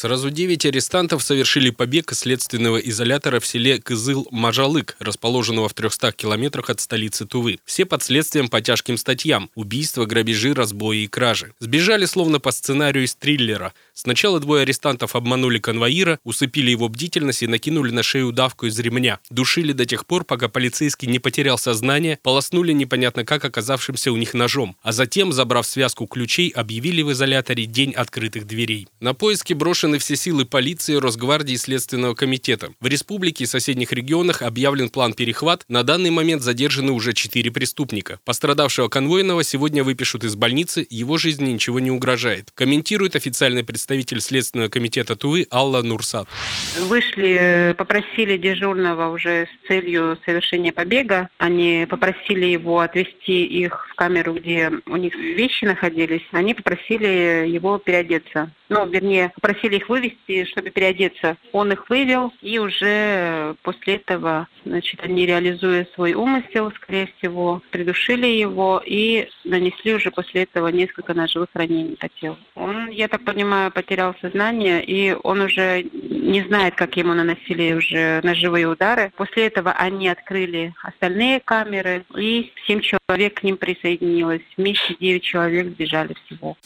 Сразу девять арестантов совершили побег из следственного изолятора в селе Кызыл-Мажалык, расположенного в 300 километрах от столицы Тувы. Все под следствием по тяжким статьям – убийства, грабежи, разбои и кражи. Сбежали словно по сценарию из триллера. Сначала двое арестантов обманули конвоира, усыпили его бдительность и накинули на шею давку из ремня. Душили до тех пор, пока полицейский не потерял сознание, полоснули непонятно как оказавшимся у них ножом. А затем, забрав связку ключей, объявили в изоляторе день открытых дверей. На поиски брошены все силы полиции, Росгвардии и Следственного комитета. В республике и соседних регионах объявлен план перехват. На данный момент задержаны уже четыре преступника. Пострадавшего конвойного сегодня выпишут из больницы, его жизни ничего не угрожает. Комментирует официальный представитель Следственного комитета Тувы Алла Нурсат. Вышли, попросили дежурного уже с целью совершения побега. Они попросили его отвезти их в камеру, где у них вещи находились. Они попросили его переодеться. Ну, вернее, попросили их вывести, чтобы переодеться. Он их вывел, и уже после этого, значит, они, реализуя свой умысел, скорее всего, придушили его и нанесли уже после этого несколько ножевых ранений по телу. Он, я так понимаю, потерял сознание, и он уже не знает, как ему наносили уже ножевые удары. После этого они открыли остальные камеры, и семь человек к ним присоединилось. Вместе девять человек сбежали всего.